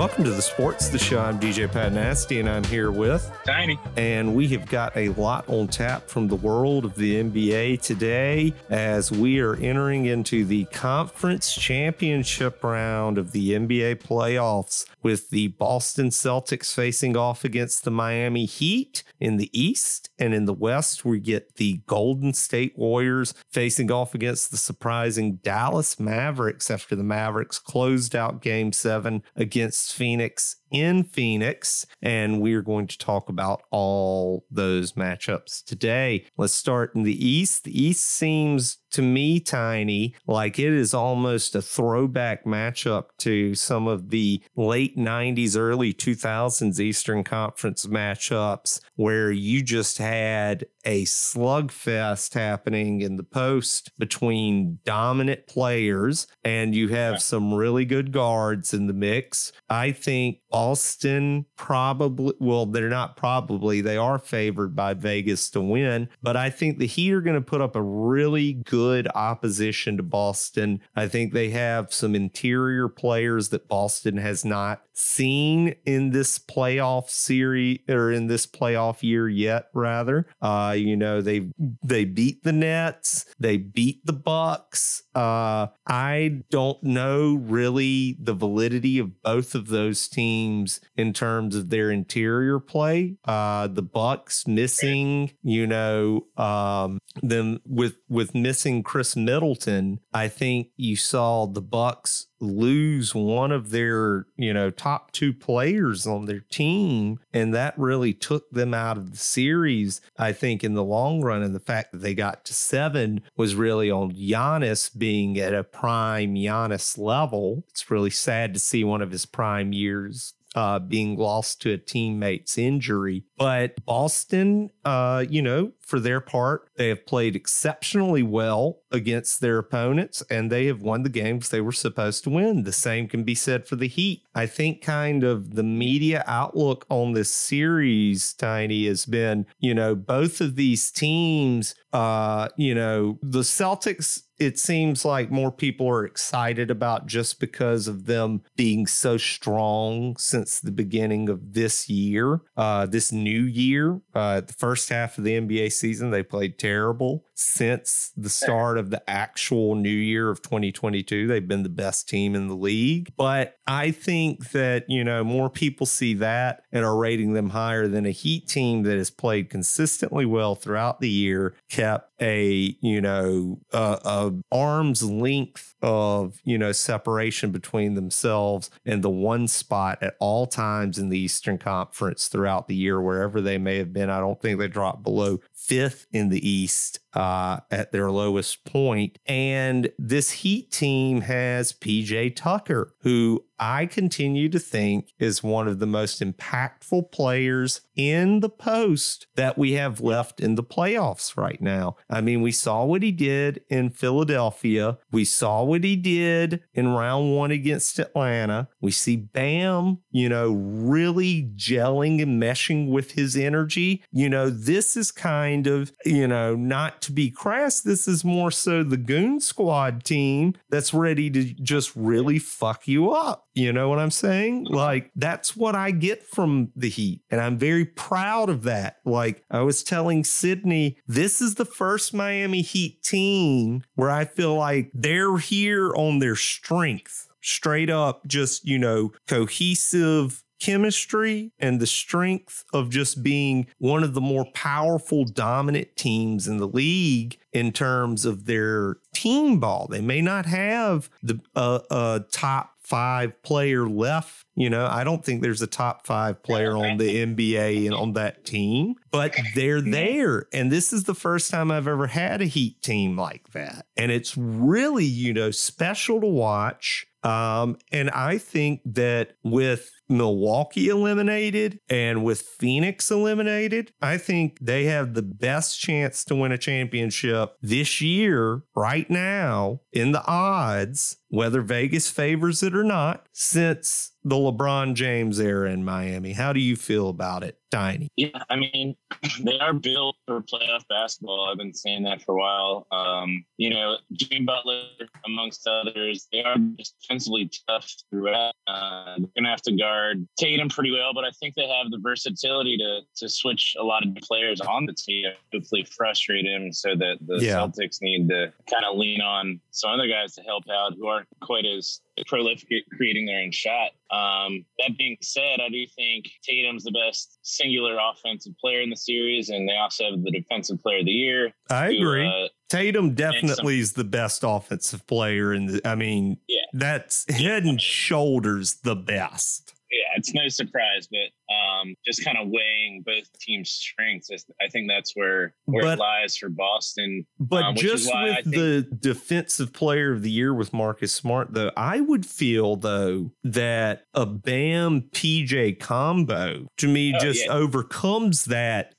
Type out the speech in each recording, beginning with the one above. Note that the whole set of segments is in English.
Welcome to the Sports the Show. I'm DJ Pat Nasty, and I'm here with Tiny. And we have got a lot on tap from the world of the NBA today as we are entering into the conference championship round of the NBA playoffs with the Boston Celtics facing off against the Miami Heat in the East. And in the West, we get the Golden State Warriors facing off against the surprising Dallas Mavericks after the Mavericks closed out game seven against Phoenix in Phoenix, and we're going to talk about all those matchups today. Let's start in the East. The East seems to me, Tiny, like it is almost a throwback matchup to some of the late 90s, early 2000s Eastern Conference matchups where you just had a slugfest happening in the post between dominant players and you have some really good guards in the mix. I think Boston probably, well, they're not probably, they are favored by Vegas to win, but I think the Heat are going to put up a really good opposition to Boston. I think they have some interior players that Boston has not seen in this playoff series or in this playoff year yet, rather. Uh, you know, they they beat the Nets, they beat the Bucks. Uh, I don't know really the validity of both of those teams in terms of their interior play. Uh, the Bucks missing, you know, um, them with with missing Khris Middleton. I think you saw the Bucks lose one of their, you know, top two players on their team. And that really took them out of the series, I think, in the long run. And the fact that they got to seven was really on Giannis being at a prime Giannis level. It's really sad to see one of his prime years uh, being lost to a teammate's injury. But Boston, uh, you know, for their part, they have played exceptionally well against their opponents and they have won the games they were supposed to win. The same can be said for the Heat. I think kind of the media outlook on this series, Tiny, has been, you know, both of these teams, uh, you know, the Celtics it seems like more people are excited about just because of them being so strong since the beginning of this year, uh, this new year. Uh, the first half of the NBA season, they played terrible since the start of the actual new year of 2022. They've been the best team in the league. But I think that, you know, more people see that and are rating them higher than a Heat team that has played consistently well throughout the year, kept a, you know, a, a arm's length of, you know, separation between themselves and the one spot at all times in the Eastern Conference throughout the year, wherever they may have been. I don't think they dropped below fifth in the East uh, at their lowest point. And this Heat team has PJ Tucker, who I continue to think is one of the most impactful players in the post that we have left in the playoffs right now. I mean, we saw what he did in Philadelphia. We saw what he did in round one against Atlanta. We see Bam, you know, really gelling and meshing with his energy. You know, this is kind of, you know, not to be crass, this is more so the Goon Squad team that's ready to just really fuck you up. You know what I'm saying? Like, that's what I get from the Heat. And I'm very proud of that. Like, I was telling Sydney, this is the first Miami Heat team where I feel like they're here on their strength. Straight up, just, you know, cohesive chemistry and the strength of just being one of the more powerful, dominant teams in the league in terms of their team ball. They may not have the uh, uh, top five player left. You know, I don't think there's a top five player on the NBA and on that team, but they're there. And this is the first time I've ever had a Heat team like that. And it's really, you know, special to watch. Um, and I think that with Milwaukee eliminated and with Phoenix eliminated, I think they have the best chance to win a championship this year, right now, in the odds whether Vegas favors it or not, since the LeBron James era in Miami. How do you feel about it, Tiny? Yeah, I mean, they are built for playoff basketball. I've been saying that for a while. Um, you know, Jimmy Butler, amongst others, they are defensively tough throughout. Uh, they're going to have to guard Tatum pretty well, but I think they have the versatility to to switch a lot of players on the team, hopefully frustrate him so that the yeah. Celtics need to kind of lean on some other guys to help out who aren't quite as prolific creating their own shot. Um, that being said, I do think Tatum's the best singular offensive player in the series, and they also have the defensive player of the year. I who, agree. Uh, Tatum definitely some, is the best offensive player, and I mean, yeah. that's head and shoulders the best it's no surprise, but um, just kind of weighing both teams' strengths, I think that's where where but, it lies for Boston. But um, just with think, the defensive player of the year with Marcus Smart, though, I would feel though that a Bam PJ combo to me oh, just yeah. overcomes that.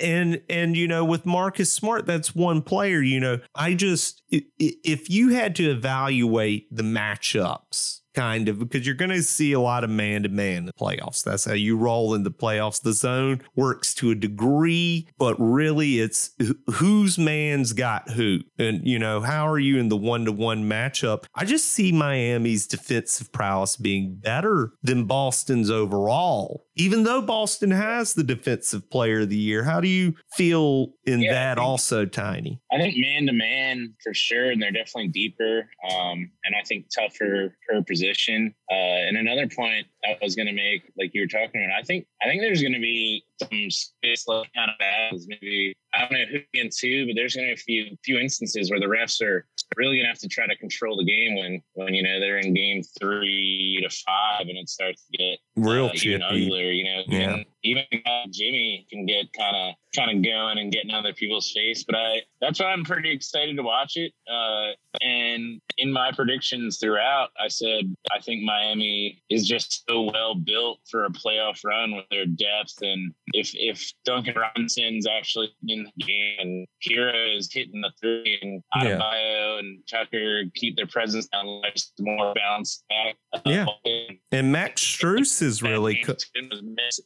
And and you know, with Marcus Smart, that's one player. You know, I just if you had to evaluate the matchups kind of because you're going to see a lot of man to man in the playoffs. That's how you roll in the playoffs. The zone works to a degree, but really it's whose man's got who. And, you know, how are you in the one to one matchup? I just see Miami's defensive prowess being better than Boston's overall even though Boston has the defensive player of the year. How do you feel in yeah, that think, also, Tiny? I think man to man for sure, and they're definitely deeper um, and I think tougher per position. Uh, and another point I was going to make, like you were talking about, I think I think there's going to be some space like kind of battles. Maybe I don't know who against who, but there's going to be a few few instances where the refs are really going to have to try to control the game when when you know they're in game three to five and it starts to get real uh, even uglier. You know, yeah. And even uh, Jimmy can get kind of kind of going and getting other people's face. But I that's why I'm pretty excited to watch it. Uh, and in my predictions throughout, I said I think Miami is just so well built for a playoff run with their depth. And if if Duncan Robinson's actually in the game and Herro is hitting the three and Adebayo yeah. And Tucker keep their presence down, more balanced back. Uh, yeah. And Max Strus is really co-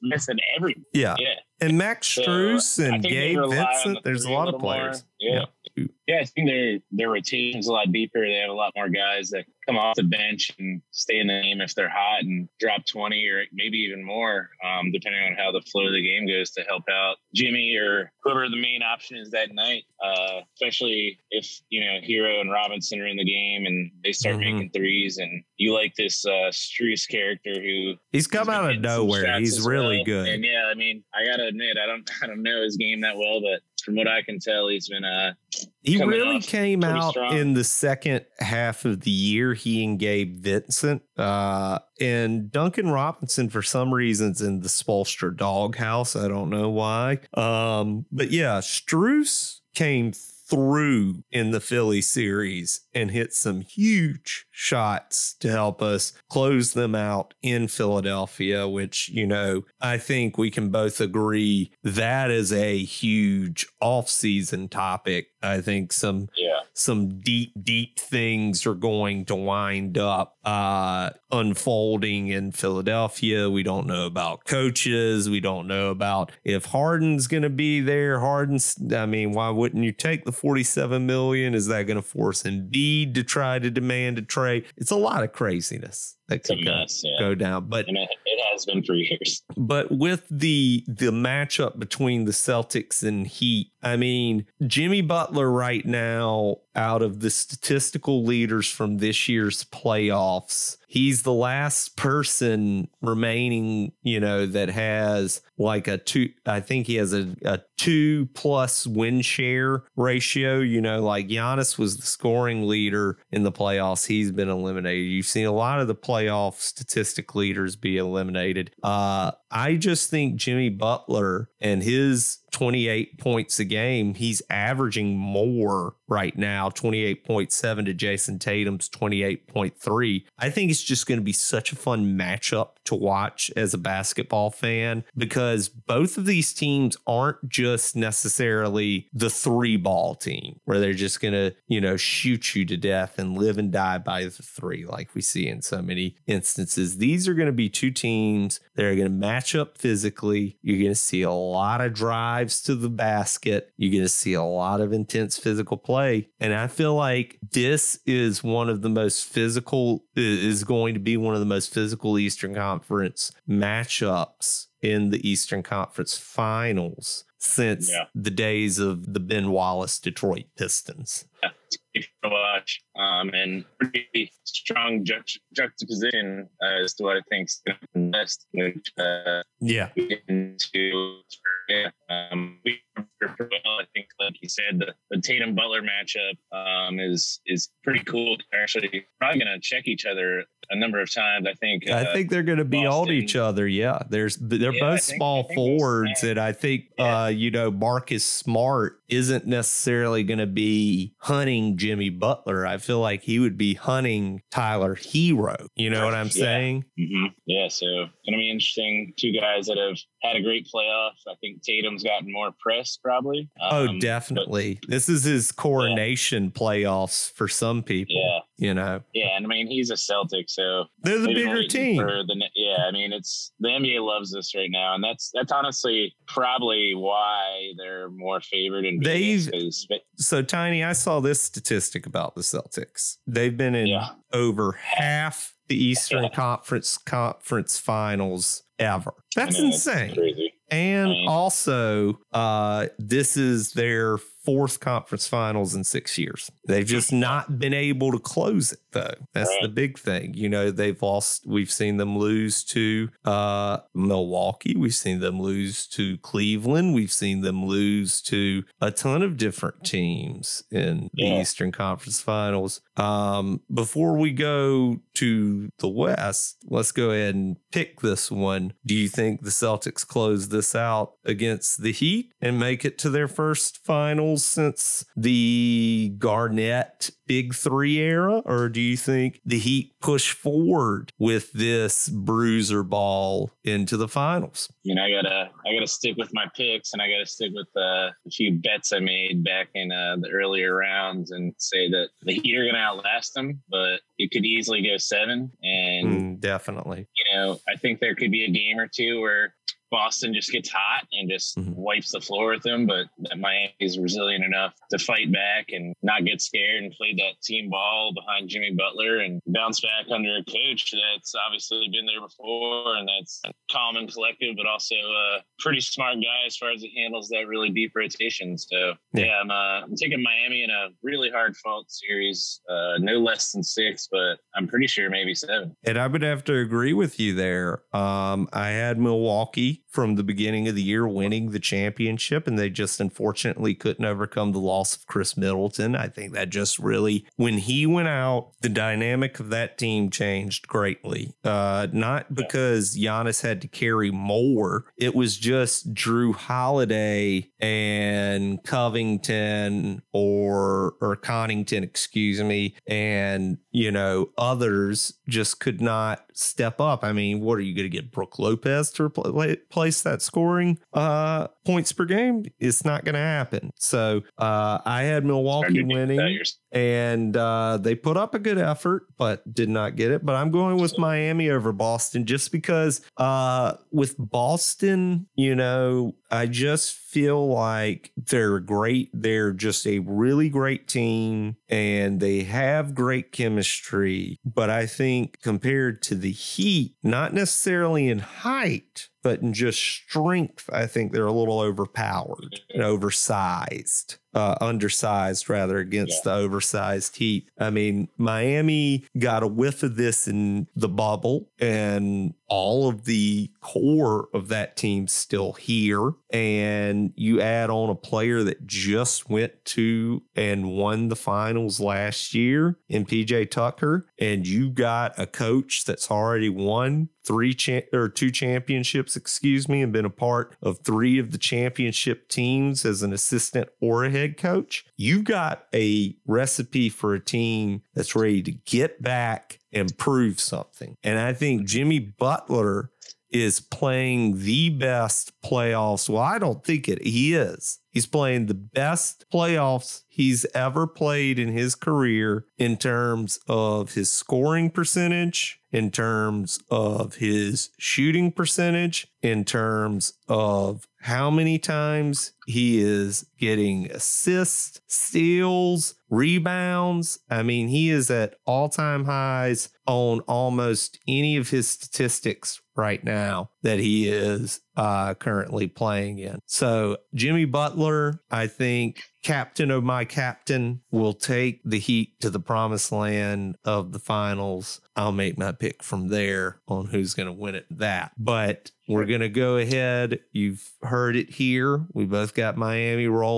missing every yeah. yeah. And Max Strus and Gabe Vincent. There's a lot of players. More. Yeah. yeah. Yeah, I think their their rotation's a lot deeper. They have a lot more guys that come off the bench and stay in the game if they're hot and drop 20 or maybe even more, um, depending on how the flow of the game goes to help out Jimmy or whoever the main option is that night. Uh, especially if, you know, Herro and Robinson are in the game and they start mm-hmm. making threes and you like this uh, Strus character who he's come out of nowhere. He's really well. good. And yeah, I mean, I got to admit, I don't, I don't know his game that well, but from what I can tell, he's been uh he really came out strong. in the second half of the year. He and Gabe Vincent, uh, and Duncan Robinson for some reasons in the Spoelstra doghouse. I don't know why. Um, but yeah, Strus came through in the Philly series and hit some huge shots to help us close them out in Philadelphia, which, you know, I think we can both agree that is a huge off-season topic. I think some yeah. some deep, deep things are going to wind up uh, unfolding in Philadelphia. We don't know about coaches. We don't know about if Harden's going to be there. Harden's, I mean, why wouldn't you take the 47 million? Is that going to force Embiid to try to demand a trade? It's a lot of craziness that could mess, go, yeah. go, down. But it, it has been for years. But with the the matchup between the Celtics and Heat, I mean, Jimmy Butler right now, out of the statistical leaders from this year's playoffs, he's the last person remaining, you know, that has like a two, I think he has a, a two plus win share ratio. You know, like Giannis was the scoring leader in the playoffs. He's been eliminated. You've seen a lot of the playoff statistic leaders be eliminated. Uh, I just think Jimmy Butler and his 28 points a game. He's averaging more right now 28.7 to Jayson Tatum's 28.3. I think it's just going to be such a fun matchup to watch as a basketball fan because both of these teams aren't just necessarily the three ball team where they're just going to, you know, shoot you to death and live and die by the three like we see in so many instances. These are going to be two teams that are going to match up physically. You're going to see a lot of drives to the basket. You're going to see a lot of intense physical play. And I feel like this is one of the most physical, is going to be one of the most physical Eastern Conference matchups in the Eastern Conference finals since yeah. the days of the Ben Wallace Detroit Pistons. Yeah, to watch um, and pretty strong ju- juxtaposition uh, as to what I think is going to be best. Which, uh, yeah. Into, yeah. Um, we, I think, like you said, the, the Tatum Butler matchup um, is is pretty cool. They're actually probably going to check each other a number of times. I think. Uh, I think they're going to be all each other. Yeah, there's they're yeah, both think, small forwards, and I think yeah. uh, you know Marcus Smart isn't necessarily going to be hunting Jimmy Butler. I feel like he would be hunting Tyler Herro. You know what I'm yeah. saying? Mm-hmm. Yeah. So going to be interesting. Two guys that have had a great playoff. I think Tatum's gotten more press probably. Oh, um, oh, definitely. But, this is his coronation playoffs for some people. Yeah you know. Yeah, and I mean he's a Celtic, so they're the bigger team. The, yeah, I mean it's the NBA loves this right now, and that's that's honestly probably why they're more favored in they've. So tiny, I saw this statistic about the Celtics. They've been in yeah. over half the Eastern yeah. Conference conference finals ever. That's insane. And also, uh, this is their fourth conference finals in six years. They've just not been able to close it, though. That's right. the big thing. You know, they've lost, we've seen them lose to uh, Milwaukee. We've seen them lose to Cleveland. We've seen them lose to a ton of different teams in the yeah. Eastern Conference finals. Um, before we go to the West, let's go ahead and pick this one. Do you think the Celtics close this out against the Heat and make it to their first finals since the Garnett Big Three era? Or do you think the Heat push forward with this bruiser ball into the finals? You know, I gotta I gotta stick with my picks and I gotta stick with uh, a few bets I made back in uh, the earlier rounds and say that the Heat are gonna outlast them, but it could easily go seven. And mm, definitely, you know, I think there could be a game or two where Boston just gets hot and just mm-hmm. wipes the floor with them. But Miami is resilient enough to fight back and not get scared and play that team ball behind Jimmy Butler and bounce back under a coach that's obviously been there before and that's calm and collective, but also a pretty smart guy as far as he handles that really deep rotation. So yeah, yeah I'm, uh, I'm, taking Miami in a really hard fault series, uh, no less than six, but I'm pretty sure maybe seven. And I would have to agree with you there. Um, I had Milwaukee from the beginning of the year winning the championship, and they just unfortunately couldn't overcome the loss of Khris Middleton. I think that just really, when he went out, the dynamic of that team changed greatly. Uh, not because Giannis had to carry more, it was just Jrue Holiday and Covington or or Connington, excuse me, and you know others just could not step up. I mean, what are you going to get Brook Lopez to replace that scoring uh, points per game? It's not going to happen. So uh, I had Milwaukee winning, and uh, they put up a good effort, but did not get it. But I'm going with Miami over Boston just because uh, with Boston, you know, I just feel like they're great. They're just a really great team and they have great chemistry. But I think compared to the Heat, not necessarily in height, but in just strength, I think they're a little overpowered and oversized uh, undersized rather against yeah. the oversized Heat. I mean, Miami got a whiff of this in the bubble, and all of the core of that team still here. and you add on a player that just went to and won the finals last year in PJ Tucker, and you got a coach that's already won three cha- or two championships, excuse me, and been a part of three of the championship teams as an assistant or a head coach, you've got a recipe for a team that's ready to get back and prove something. And I think Jimmy Butler is playing the best playoffs. Well, I don't think it. He is. He's playing the best playoffs he's ever played in his career in terms of his scoring percentage, in terms of his shooting percentage, in terms of how many times he is getting assists, steals, rebounds. I mean, he is at all time highs on almost any of his statistics right now that he is uh, currently playing in. So, Jimmy Butler, I think, captain of my captain, will take the Heat to the promised land of the finals. I'll make my pick from there on who's going to win it. That, but we're going to go ahead. You've heard it here. We both got Miami rolling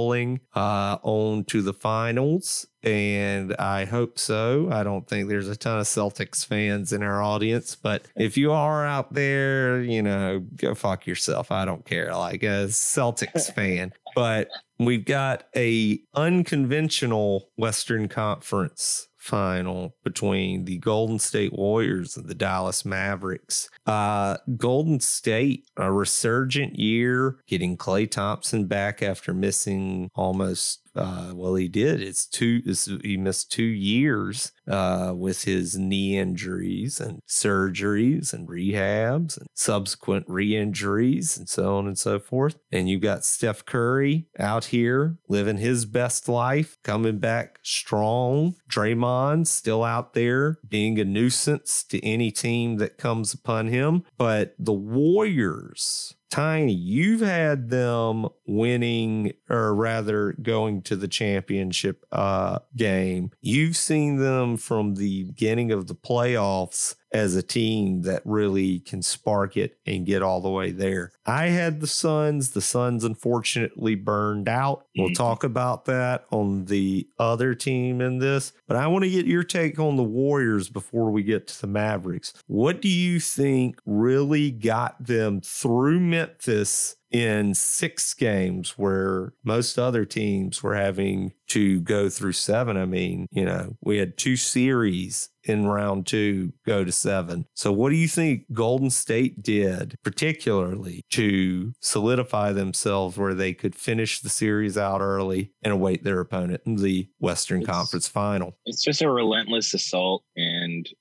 uh, on to the finals, and I hope so. I don't think there's a ton of Celtics fans in our audience, but if you are out there, you know, go fuck yourself. I don't care. Like a Celtics fan, but we've got a unconventional Western Conference final between the Golden State Warriors and the Dallas Mavericks. Uh, Golden State, a resurgent year, getting Klay Thompson back after missing almost uh, well, he did. It's two. It's, he missed two years uh, with his knee injuries and surgeries and rehabs and subsequent re-injuries and so on and so forth. And you've got Steph Curry out here living his best life, coming back strong. Draymond still out there being a nuisance to any team that comes upon him. But the Warriors Tiny, you've had them winning, or rather going to the championship uh, game. You've seen them from the beginning of the playoffs as a team that really can spark it and get all the way there. I had the Suns. The Suns unfortunately burned out. We'll mm-hmm. talk about that on the other team in this, but I want to get your take on the Warriors before we get to the Mavericks. What do you think really got them through Memphis in six games where most other teams were having to go through seven. I mean, you know, we had two series in round two go to seven. So, what do you think Golden State did, particularly to solidify themselves where they could finish the series out early and await their opponent in the Western it's, Conference final? It's just a relentless assault and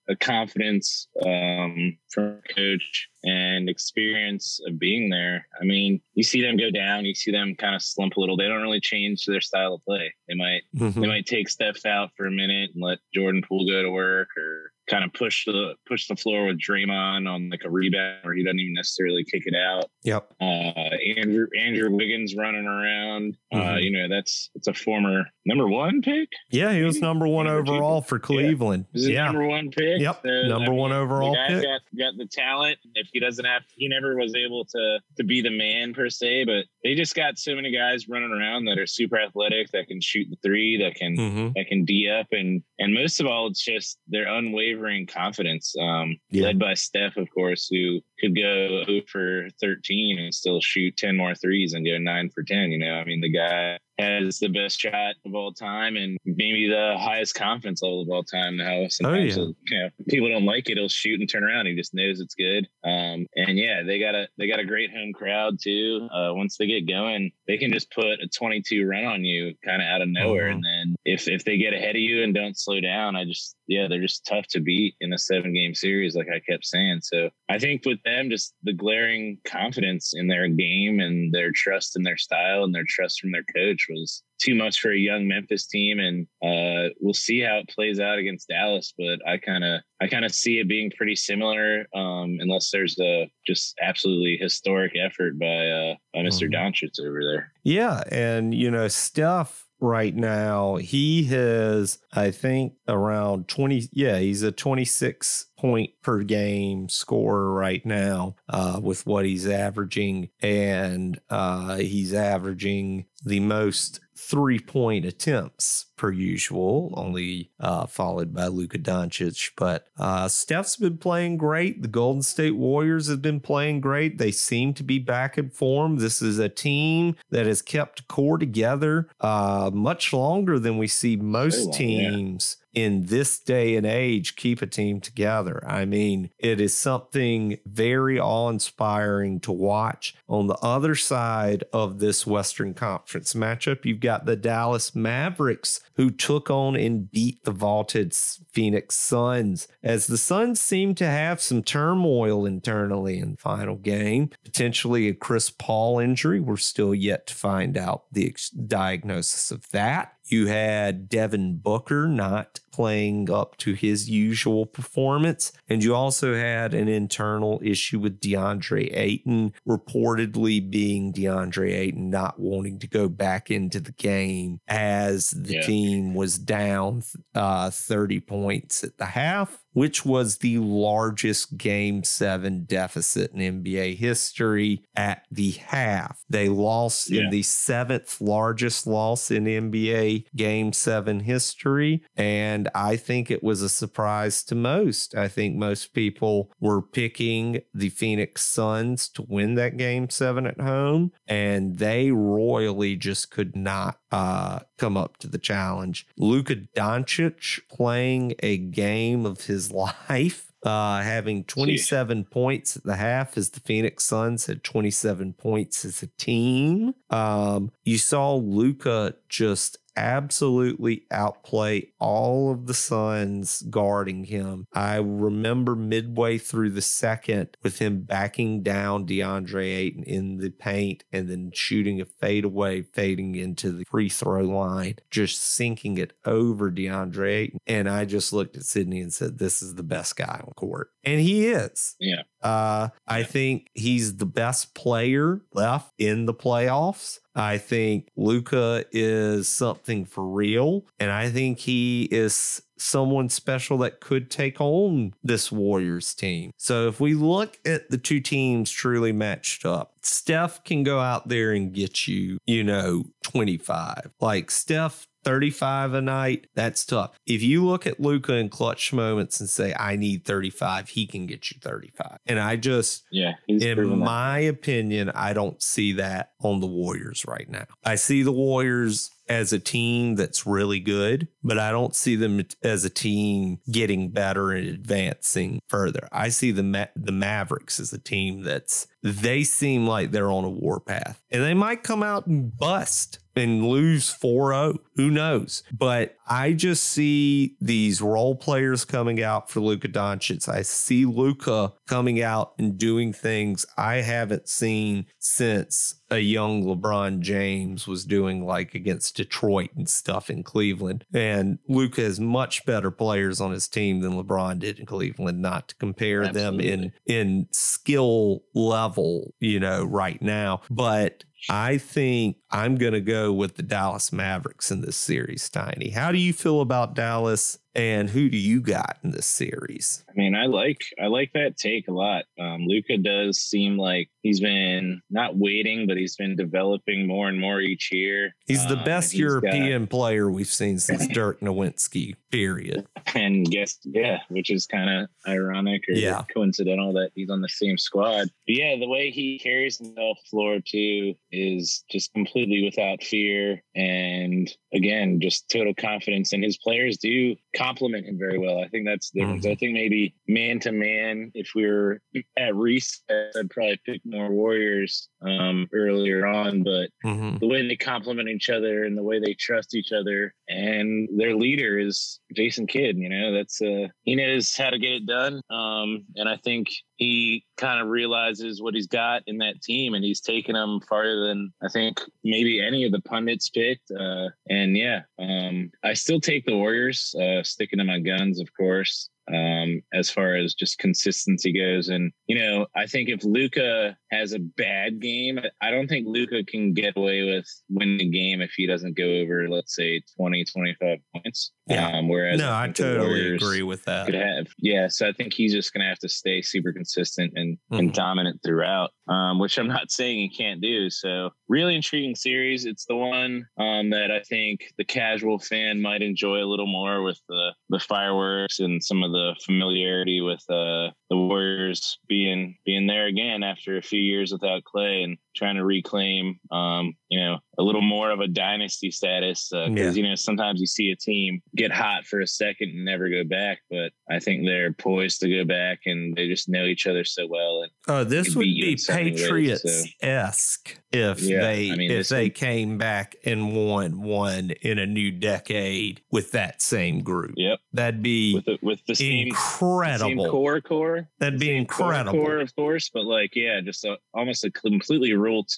a confidence um, from coach and experience of being there. I mean, you see them go down, you see them kind of slump a little. They don't really change their style of play. They might mm-hmm. they might take steps out for a minute and let Jordan Poole go to work or kind of push the push the floor with Draymond on like a rebound where he doesn't even necessarily kick it out. Yep. Uh, Andrew Andrew Wiggins running around. Uh, mm-hmm. Uh, you know that's it's a former number one pick. Yeah, he was number one number overall two? for Cleveland. Yeah, yeah. number one pick. Yep, so, number I mean, one overall pick. Got, got the talent. If he doesn't have, he never was able to to be the man per se, but they just got so many guys running around that are super athletic that can shoot the three, that can mm-hmm. that can d up, and and most of all, it's just their unwavering confidence. Um, yeah. led by Steph, of course, who could go for 13 and still shoot 10 more threes and go nine for 10. You know, I mean, the guy has the best shot of all time and maybe the highest confidence level of all time now. Sometimes oh, yeah. you know, people don't like it, he'll shoot and turn around. He just knows it's good. Um, and yeah, they got a they got a great home crowd too. Uh, once they get going, they can just put a 22 run on you kind of out of nowhere. Mm-hmm. And then if if they get ahead of you and don't slow down, I just yeah, they're just tough to beat in a seven game series, like I kept saying. So I think with them, just the glaring confidence in their game and their trust in their style and their trust from their coach was too much for a young Memphis team, and uh, we'll see how it plays out against Dallas. But I kind of I kind of see it being pretty similar, um, unless there's a just absolutely historic effort by uh, by Mr. Mm-hmm. Doncic over there. Yeah, and you know Steph right now. He has, I think, around 20. Yeah, he's a 26 point per game scorer right now uh, with what he's averaging. And uh, he's averaging the most three point attempts per usual, only uh, followed by Luka Doncic. But uh, Steph's been playing great. The Golden State Warriors have been playing great. They seem to be back in form. This is a team that has kept core together uh, much longer than we see most long, teams. Yeah in this day and age keep a team together. I mean, it is something very awe inspiring to watch. On the other side of this Western Conference matchup, you've got the Dallas Mavericks who took on and beat the vaulted Phoenix Suns. As the Suns seem to have some turmoil internally in the final game, potentially a Chris Paul injury. We're still yet to find out the diagnosis of that. You had Devin Booker not playing up to his usual performance. And you also had an internal issue with DeAndre Ayton, reportedly being DeAndre Ayton not wanting to go back into the game as the yeah. team was down uh, 30 points at the half which was the largest game seven deficit in NBA history at the half. They lost yeah. in the seventh largest loss in NBA game seven history. And I think it was a surprise to most. I think most people were picking the Phoenix Suns to win that game seven at home, and they royally just could not uh, come up to the challenge. Luka Doncic playing a game of his life. Uh, having 27 points at the half as the Phoenix Suns had 27 points as a team. Um, you saw Luka just absolutely outplay all of the Suns guarding him. I remember midway through the second with him backing down DeAndre Ayton in the paint and then shooting a fadeaway, fading into the free throw line, just sinking it over DeAndre Ayton. And I just looked at Sydney and said, This is the best guy on court. And he is. Yeah. Uh, I think he's the best player left in the playoffs. I think Luka is something for real. And I think he is someone special that could take on this Warriors team. So if we look at the two teams truly matched up, Steph can go out there and get you, you know, 25. Like Steph 35 a night, that's tough. If you look at Luka in clutch moments and say, I need 35, he can get you 35. And I just, yeah, in my that. opinion, I don't see that on the Warriors right now. I see the Warriors as a team that's really good, but I don't see them as a team getting better and advancing further. I see the Ma- the Mavericks as a team that's they seem like they're on a warpath, and they might come out and bust and lose 4-0 who knows? But i just see these role players coming out for luka doncic. I see luka coming out and doing things i haven't seen since a young lebron james was doing like against detroit and stuff in cleveland and luka has much better players on his team than lebron did in cleveland not to compare Absolutely. them in in skill level you know right now but I think I'm going to go with the Dallas Mavericks in this series, Tiny. How do you feel about Dallas and who do you got in this series? I mean, I like I like that take a lot. Um, Luka does seem like he's been not waiting, but he's been developing more and more each year. He's the um, best European got, player we've seen since Dirk Nowitzki. Period. And guess yeah, which is kind of ironic or yeah. coincidental that he's on the same squad. But yeah, the way he carries the floor too is just completely without fear, and again, just total confidence. And his players do complement him very well. I think that's the difference. Mm-hmm. I think maybe man to man, if we were at reset, I'd probably pick more Warriors um, earlier on. But mm-hmm. the way they complement each other and the way they trust each other, and their leader is Jason Kidd. You know, that's uh, he knows how to get it done. Um, and I think he kind of realizes what he's got in that team, and he's taken them farther than I think maybe any of the pundits picked. Uh, and yeah, um, I still take the Warriors. Uh, sticking to my guns, of course. Um, as far as just consistency goes. And, you know, I think if Luka has a bad game, I don't think Luka can get away with winning the game if he doesn't go over, let's say, 20, 25 points. Yeah. Um, whereas no, I, totally agree with that. Could have, yeah. So I think he's just going to have to stay super consistent and, mm-hmm. and dominant throughout, um, which I'm not saying he can't do. So really intriguing series. It's the one um, that I think the casual fan might enjoy a little more with the the fireworks and some of the familiarity with uh, the Warriors being being there again after a few years without Klay and trying to reclaim, um, you know, a little more of a dynasty status. Because uh, yeah. you know sometimes you see a team get hot for a second and never go back, but I think they're poised to go back and they just know each other so well. And oh, this would be Patriots esque if yeah, they I mean, if they would, came back and won one in a new decade with that same group. Yep, that'd be with the, with the incredible same core core. That'd be incredible core, of course, but like yeah, just a, almost a completely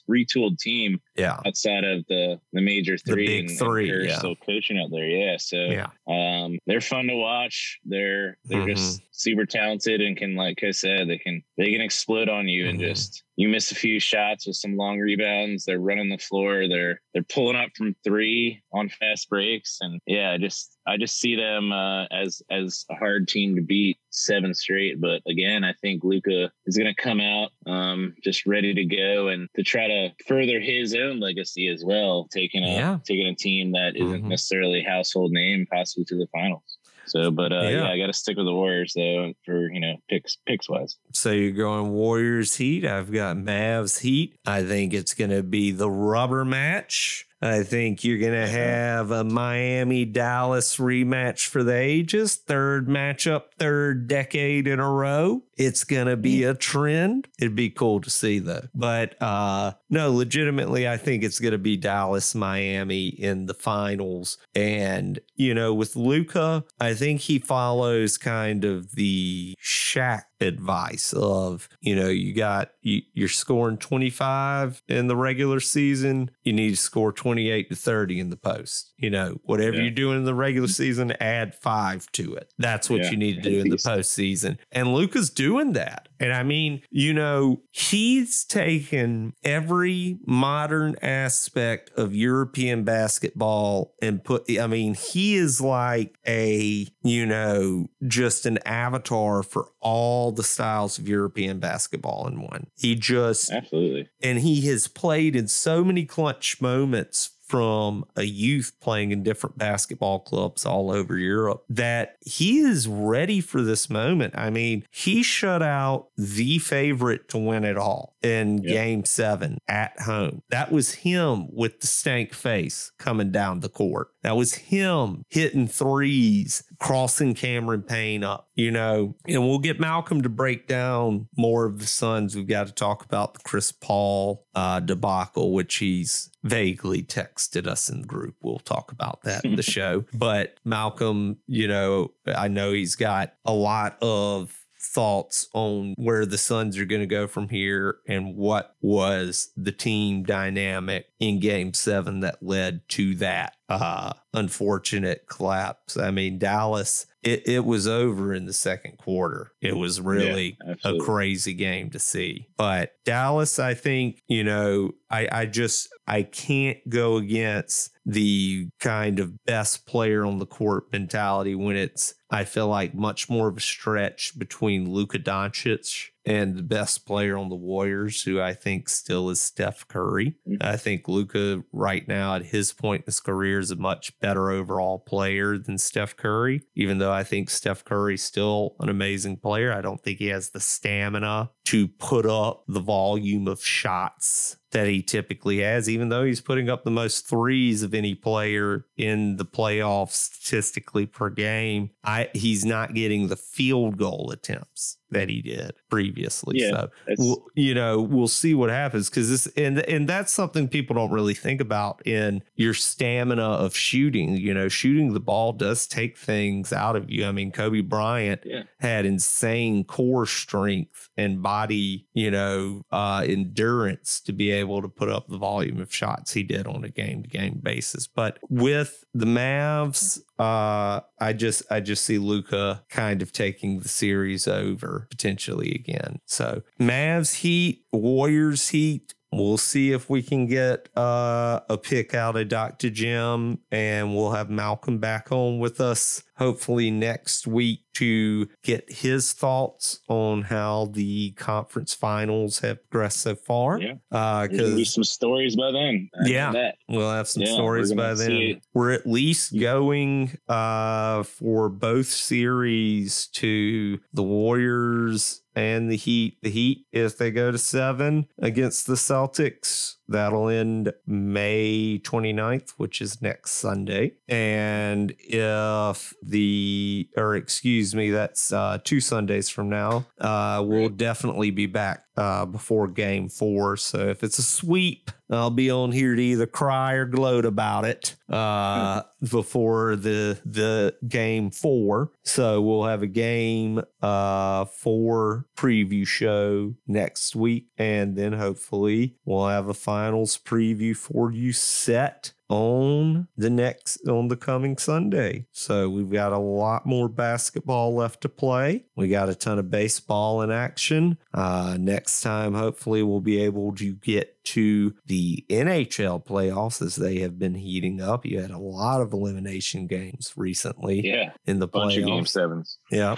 retooled team. Yeah, outside of the the major three, the big and, three, and yeah. still coaching out there. Yeah, so yeah, um, they're fun to watch. They're they're mm-hmm. just super talented and can, like I said, they can they can explode on you mm-hmm. and just you miss a few shots with some long rebounds. They're running the floor. They're they're pulling up from three on fast breaks, and yeah, just I just see them uh, as as a hard team to beat seven straight. But again, I think Luka is going to come out um, just ready to go and to try to further his own legacy as well, taking a yeah. taking a team that isn't mm-hmm. necessarily household name possibly to the finals. So, but uh, yeah. yeah I got to stick with the Warriors though for you know picks picks wise. So you're going Warriors Heat. I've got Mavs Heat. I think it's going to be the rubber match. I think you're going to have a Miami Dallas rematch for the ages, third matchup, third decade in a row. It's going to be a trend. It'd be cool to see though. But uh no, legitimately I think it's going to be Dallas Miami in the finals. And you know, with Luka, I think he follows kind of the Shaq advice of, you know, you got you, you're scoring 25 in the regular season, you need to score 28 to 30 in the post. You know, whatever yeah. you're doing in the regular season, add 5 to it. That's what yeah. you need to do in the postseason. And Luka's doing that. And I mean, you know, he's taken every modern aspect of European basketball and put, I mean, he is like a, you know, just an avatar for all the styles of European basketball in one. He just, absolutely. And he has played in so many clutch moments from a youth playing in different basketball clubs all over Europe that he is ready for this moment. I mean, he shut out the favorite to win it all in yep. game seven at home. That was him with the stank face coming down the court. That was him hitting threes, crossing Cameron Payne up, you know. And we'll get Malcolm to break down more of the Suns. We've got to talk about the Chris Paul uh, debacle, which he's vaguely texted us in the group. We'll talk about that in the show. But Malcolm, you know, I know he's got a lot of thoughts on where the Suns are going to go from here and what was the team dynamic in game seven that led to that uh, unfortunate collapse. I mean, Dallas, it, it was over in the second quarter. It was really yeah, a crazy game to see. But Dallas, I think, you know, I, I just, I can't go against the kind of best player on the court mentality when it's, I feel like, much more of a stretch between Luka Doncic and the best player on the Warriors, who I think still is Steph Curry. Mm-hmm. I think Luka, right now, at his point in his career, is a much better overall player than Steph Curry. Even though I think Steph Curry's still an amazing player, I don't think he has the stamina to put up the volume of shots that he typically has, even though he's putting up the most threes of any player in the playoffs statistically per game. I he's not getting the field goal attempts that he did previously. Yeah, so we'll, you know, we'll see what happens because this and and that's something people don't really think about in your stamina of shooting. You know, shooting the ball does take things out of you. I mean, Kobe Bryant yeah. had insane core strength and body, you know, uh, endurance to be able to put up the volume of shots he did on a game to game basis. But with the Mavs, uh, I just I just see Luka kind of taking the series over potentially again. So Mavs Heat, Warriors Heat. We'll see if we can get uh, a pick out of Dr. Jim, and we'll have Malcolm back on with us hopefully next week to get his thoughts on how the conference finals have progressed so far. Yeah. Uh, be because some stories by then. I Yeah. we'll have some Yeah, stories by then. We're at least going uh, for both series to the Warriors and the Heat. The Heat, if they go to seven against the Celtics, that'll end May 29th, which is next Sunday. And if the, or excuse me, that's uh, two Sundays from now, uh, we'll definitely be back uh, before game four. So if it's a sweep, I'll be on here to either cry or gloat about it uh, before the the game four. So we'll have a game uh, four preview show next week, and then hopefully we'll have a finals preview for you set on the next on the coming Sunday. So we've got a lot more basketball left to play. We got a ton of baseball in action. Uh, next time, hopefully, we'll be able to get to the NHL playoffs as they have been heating up. You had a lot of elimination games recently Yeah. in the Bunch of game playoffs. sevens. Yeah.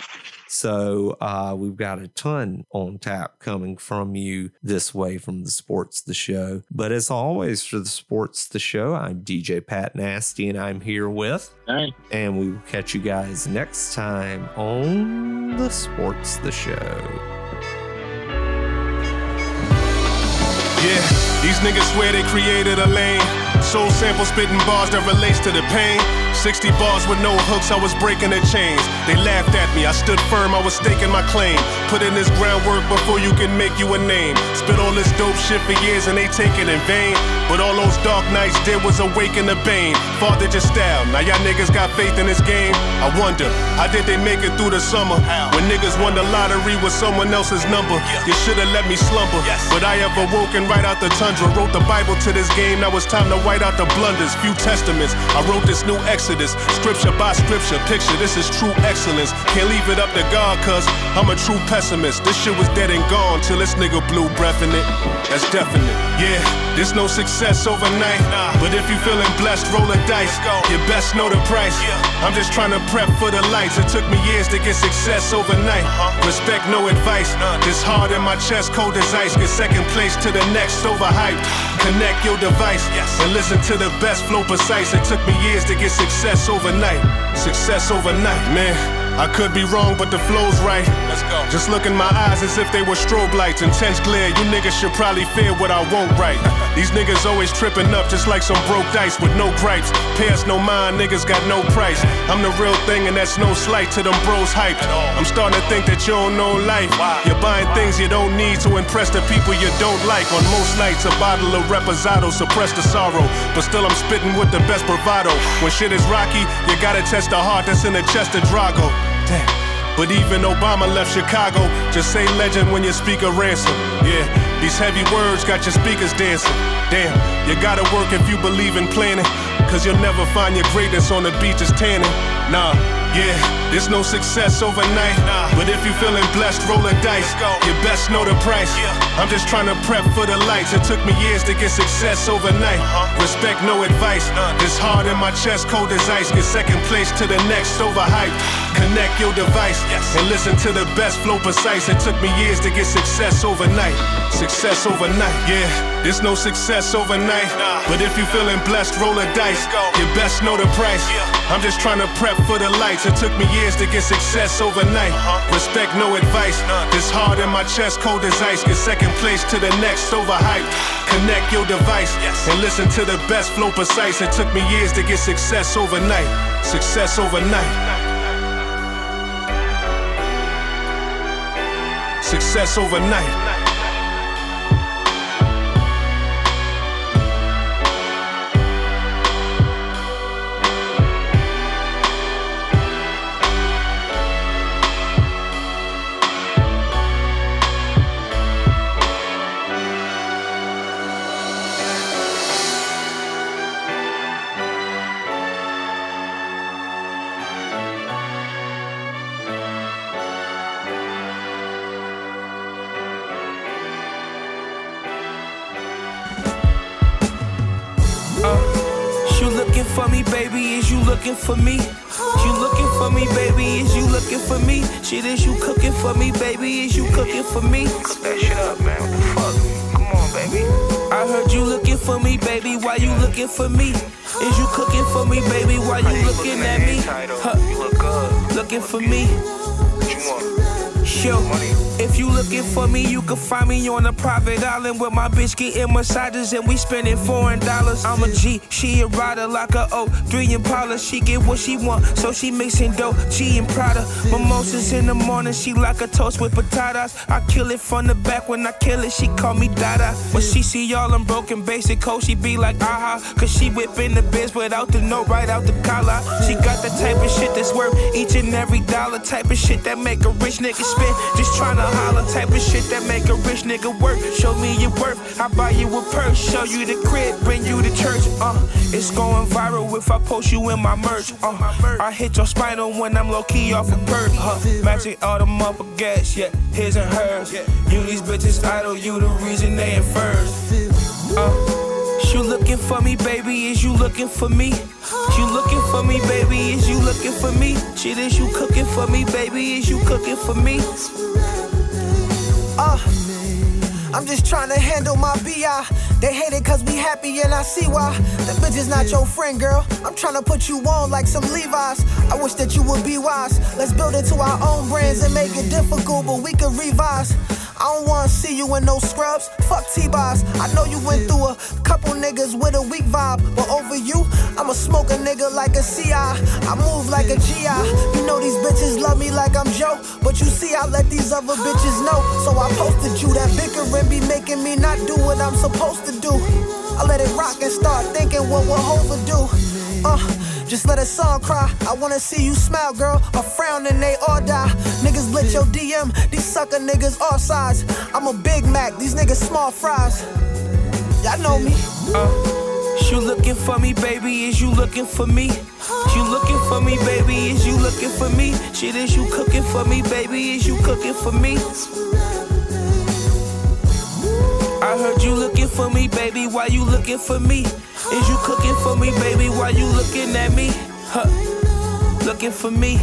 So uh, we've got a ton on tap coming from you this way from the Sports the Show. But as always, for the Sports the Show, I'm DJ Pat Nasty and I'm here with, right. and we will catch you guys next time on the Sports the Show. Yeah, these niggas swear they created a lane. Soul sample spitting bars that relates to the pain. 60 bars with no hooks, I was breaking their chains. They laughed at me, I stood firm, I was staking my claim. Put in this groundwork before you can make you a name. Spit all this dope shit for years and they take it in vain. But all those dark nights did was awaken the bane. Father just style, now y'all niggas got faith in this game. I wonder, how did they make it through the summer? When niggas won the lottery with someone else's number. You should've let me slumber. But I have awoken right out the tundra. Wrote the Bible to this game, now it's time to white out the blunders. Few testaments, I wrote this new Exodus. Scripture by scripture, picture, this is true excellence. Can't leave it up to God, cuz I'm a true pessimist. This shit was dead and gone till this nigga blew breath in it. That's definite. Yeah, there's no success overnight. But if you feeling blessed, roll a dice. You best know the price. I'm just trying to prep for the lights. It took me years to get success overnight. Respect, no advice. This hard in my chest, cold as ice. Get second place to the next, overhyped. Connect your device and listen to the best flow precise. It took me years to get success overnight. Success overnight, man. I could be wrong, but the flow's right. Let's go. Just look in my eyes as if they were strobe lights, intense glare. You niggas should probably fear what I won't write. These niggas always tripping up just like some broke dice with no gripes. Pay us no mind, niggas got no price. I'm the real thing, and that's no slight to them bros hyped. I'm starting to think that you don't know life. You're buying things you don't need to impress the people you don't like. On most nights, a bottle of Reposado suppress the sorrow. But still, I'm spitting with the best bravado. When shit is rocky, you gotta test the heart that's in the chest of Drago. Damn. But even Obama left Chicago. Just say legend when you speak a ransom. Yeah, these heavy words got your speakers dancing. Damn, you gotta work if you believe in planning. Cause you'll never find your greatness on the beaches tanning. Nah, yeah, there's no success overnight. But if you feeling blessed, roll a dice. You best know the price. I'm just trying to prep for the lights. It took me years to get success overnight. Respect, no advice. This hard in my chest, cold as ice. Get second place to the next, overhyped. Connect your device yes. and listen to the best flow precise. It took me years to get success overnight. Success overnight, yeah. There's no success overnight. But if you feeling blessed, roll a dice. You best know the price. I'm just trying to prep for the lights. It took me years to get success overnight. Uh-huh. Respect, no advice. This hard in my chest, cold as ice. Get second place to the next, overhyped. Connect your device and listen to the best flow precise. It took me years to get success overnight. Success overnight. Success overnight. Me, baby? Is you looking for me? You looking for me, baby? Is you looking for me? Shit, is you cooking for me, baby? Is you cooking for me? Cook that shit up, man. What the fuck? Come on, baby. I heard you looking for me, baby. Why you looking for me? Is you cooking for me, baby? Why you looking at me? Huh. Looking for me. What you want? Sure. Money. You looking for me, you can find me on a private island with my bitch getting massages and we spending foreign dollars. I'm a G, she a rider like a O, three Impala. She get what she want, so she mixing dope, G and Prada. Mimosas in the morning, she like a toast with potatoes. I kill it from the back when I kill it, she call me Dada. When she see y'all in broken basic code, she be like aha, cause she whipping the biz without the note right out the collar. She got the type of shit that's worth each and every dollar, type of shit that make a rich nigga spend. Just tryna holler, type of shit that make a rich nigga work. Show me your worth, I buy you a purse, show you the crib, bring you to church. Uh, it's going viral if I post you in my merch. Uh, I hit your spinal when I'm low key off a perk. Uh, magic all them up gas, yeah, his and hers. You these bitches idle, you the reason they in first. Uh, you looking for me, baby? Is you looking for me? You looking for me, baby? Is you looking for me? Shit, is you cooking for me, baby? Is you cooking for me? I'm just trying to handle my BI. They hate it cause we happy and I see why. That bitch is not your friend, girl. I'm trying to put you on like some Levi's. I wish that you would be wise. Let's build it to our own brands and make it difficult, but we can revise. I don't wanna see you in no scrubs. Fuck T-Boz. I know you went through a couple niggas with a weak vibe, but over you, I'ma smoke a nigga like a CI. I move like a GI. You know these bitches love me like I'm Joe, but you see I let these other bitches know. So I posted you that bickering be making me not do what I'm supposed to do. I let it rock and start thinking what Hova do. Uh, just let a song cry. I wanna see you smile, girl. A frown and they all die. Niggas lit your DM. These sucker niggas all sides. I'm a Big Mac. These niggas small fries. Y'all know me. Uh, you looking for me, baby? Is you looking for me? You looking for me, baby? Is you looking for me? Shit, is you cooking for me, baby? Is you cooking for me? I heard you looking for me, baby. Why you looking for me? Is you cooking for me, baby? Why you looking at me? Huh? Looking for me.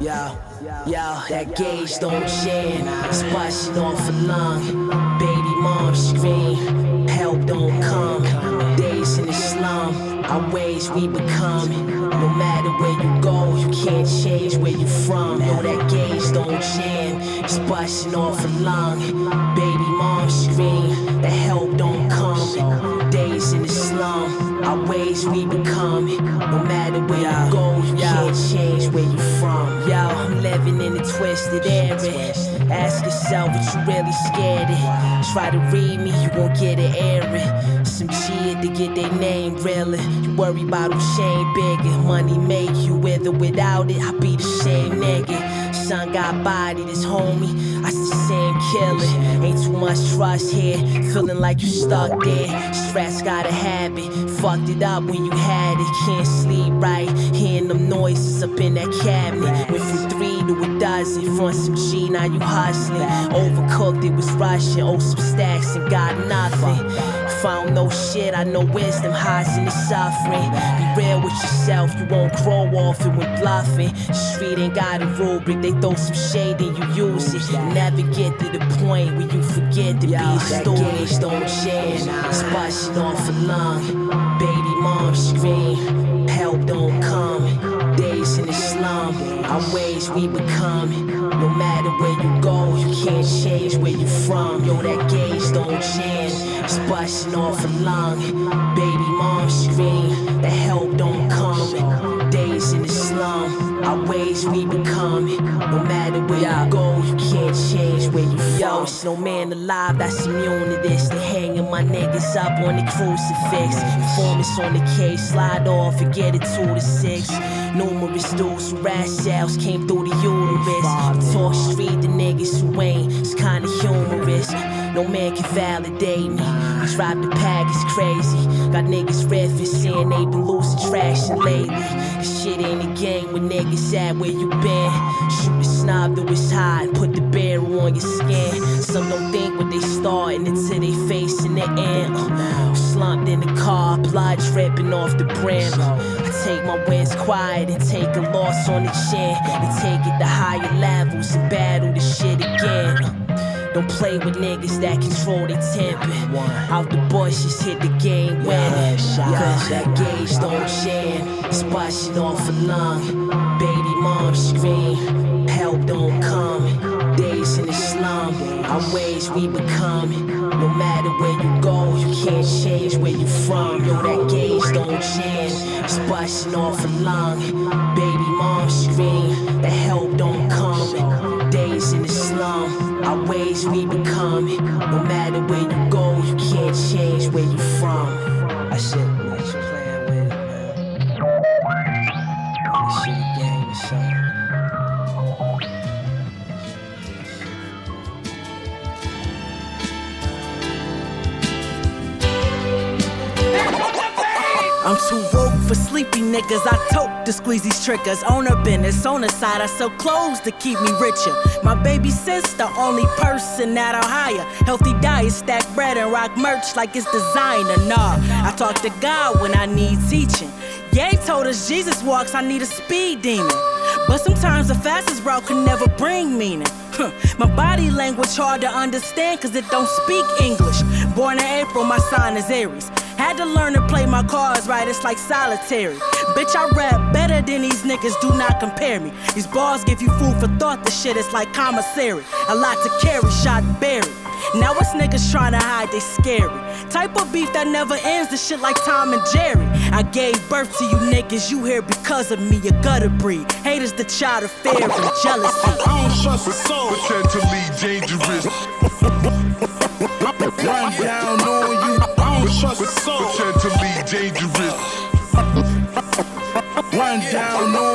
Yo, yo, that gauge don't jam. Splashing off a lung. Baby mom scream. Help don't come. Days in the slum. Our ways we become. No matter where you go, you can't change where you from. Yo, that gauge don't jam. Splashing off a lung. Baby mom scream. The help don't come. Our ways we become. No matter where you go, you can't change where you from. Yo, I'm living in a twisted era. Ask yourself what you really scared of. Try to read me, you won't get it airing. Some shit to get their name really. You worry about who shame bigger. Money make you with or without it. I be the same nigga. Son got body, this homie. I the same killer. Ain't too much trust here. Feeling like you stuck there. Stress got a habit. Fucked it up when you had it. Can't sleep right. Hearing them noises up in that cabinet. Went from three to a dozen. Front some G, now you hustling. Overcooked, it was rushing. Oh, some stacks and got nothing. Found no shit, I know wisdom hides in the suffering. Be real with yourself, you won't grow off it when bluffing. Street ain't got a rubric, they throw some shade and you use it. You Never get to the point where you forget to be a student. Don't jam, splashing off a long. Baby mom scream, help don't come. Our ways we become. No matter where you go, you can't change where you from. Yo, that gauge don't change. Splashing off a lung. Baby mom scream, the help don't come. Our ways we become. No matter where you go, you can't change where you from. It's no man alive that's immune to this. They hanging my niggas up on the crucifix. Informants on the case, slide off and get it two to six. Numerous dudes who rat cells came through the uterus. Talk street, the niggas who ain't, it's kinda humorous. No man can validate me. These rap the pack crazy. Got niggas red for saying they been losing traction lately. This shit ain't a game with niggas at where you been. Shoot the snob to his high and put the bear on your skin. Some don't think what they starting until they face in the end. Uh, slumped in the car, blood dripping off the brim. I take my wins quiet and take a loss on the chin. And take it to higher levels and battle the shit again. Uh, Don't play with niggas that control their temper. Out the bushes, hit the game winning. Cause that gauge don't jam. It's busting off a lung. Baby mom scream. Help don't come. Days in the slum. Our ways we become. No matter where you go, you can't change where you from. Yo, that gauge don't jam. It's busting off a lung. Baby mom scream. The help don't come. Ways we become. No matter where you go, you can't change where you're from. I said, for sleepy niggas. I tote to squeeze these triggers. On a business, on the side, I sell clothes to keep me richer. My baby sister, only person that I'll hire. Healthy diet, stack bread, and rock merch like it's designer. Nah, I talk to God when I need teaching. Ye told us Jesus walks, I need a speed demon. But sometimes the fastest route can never bring meaning. My body language hard to understand cause it don't speak English. Born in April, my sign is Aries. Had to learn to play my cards right, it's like solitary. Bitch, I rap better than these niggas, do not compare me. These bars give you food for thought, this shit is like commissary. A lot to carry, shot buried. Now it's niggas trying to hide, they scary. Type of beef that never ends, the shit like Tom and Jerry. I gave birth to you niggas, you here because of me, a gutter breed. Haters the child of fear and jealousy. I don't trust a soul. Potentially dangerous. Run down trust a soul. Potentially dangerous. Run down on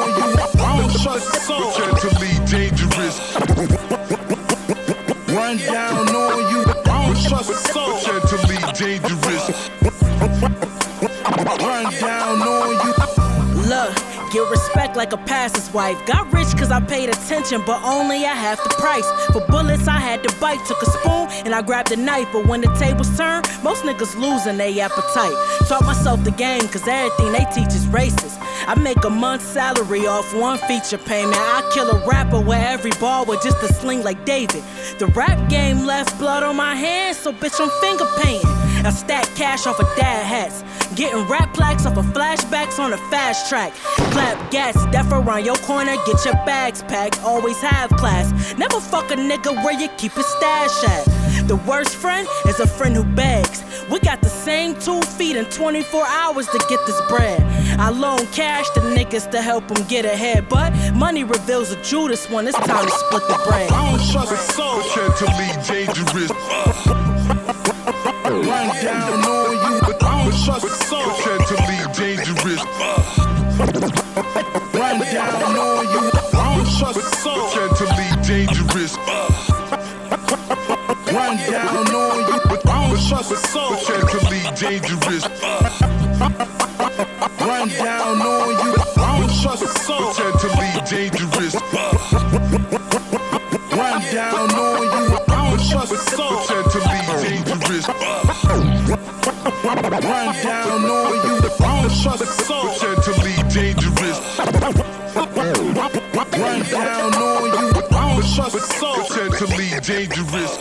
like a pastor's wife. Got rich cause I paid attention, but only at half the price. For bullets, I had to bite. Took a spoon and I grabbed a knife. But when the tables turn, most niggas losing their appetite. Taught myself the game cause everything they teach is racist. I make a month's salary off one feature payment. I kill a rapper with every ball with just a sling like David. The rap game left blood on my hands, so bitch, I'm finger painting. I stack cash off of dad hats. Getting rap plaques off of flashbacks on a fast track. Clap gas, death around your corner, get your bags packed. Always have class. Never fuck a nigga where you keep your stash at. The worst friend is a friend who begs. We got the same two feet in 24 hours to get this bread. I loan cash to niggas to help them get ahead, but money reveals a Judas when it's time to split the bread. I don't trust a soul. Potentially dangerous. Run down trust a soul. Potentially dangerous. Run down on you. I don't trust a soul. Potentially dangerous. Run down on you. I don't trust a soul. Potentially dangerous. Run down on you. I don't trust a soul. Potentially dangerous. Run down on you. I don't trust. Potentially Run down on you. Trust a soul. Potentially dangerous. Run down on you. Trust a soul. Potentially dangerous.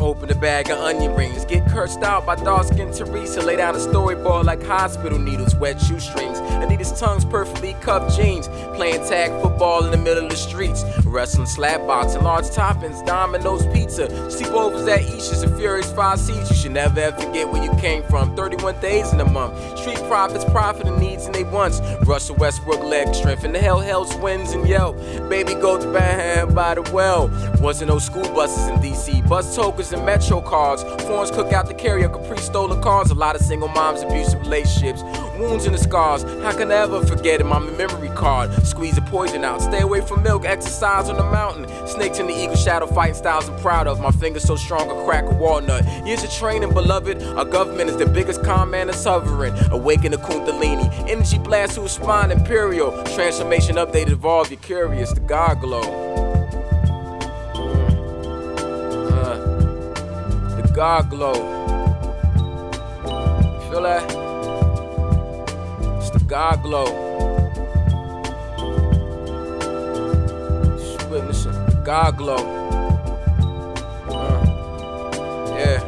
Open a bag of onion rings. Get cursed out by dark skinned Teresa. Lay down a storyboard like hospital needles, wet shoestrings. Anita's tongues perfectly cuffed jeans. Playing tag football in the middle of the streets. Wrestling slap boxing, large toppings, Domino's pizza. Sleepovers at Isha's, a furious five seats. You should never ever forget where you came from. 31 days in a month. Street profits, profit and needs and they wants. Russell Westbrook leg strength and the hell hell's wins and yell. Baby goats bad by the well. Wasn't no school buses in DC. Bus tokens and metro cards. Foreigners cook out the carry a Capri stolen cars. A lot of single moms, abusive relationships. Wounds and the scars, how can I ever forget it? My memory card. Squeeze the poison out. Stay away from milk, exercise on the mountain. Snakes in the eagle shadow, fighting styles I'm proud of. My fingers so strong, a crack a walnut. Years of training, beloved. Our government is the biggest con man that's hovering. Awaken the Kundalini. Energy blast through spine, imperial. Transformation update, evolve, you're curious. The God glow. Mm. Uh, the God glow. Feel that? God glow. Just God glow. Uh, yeah.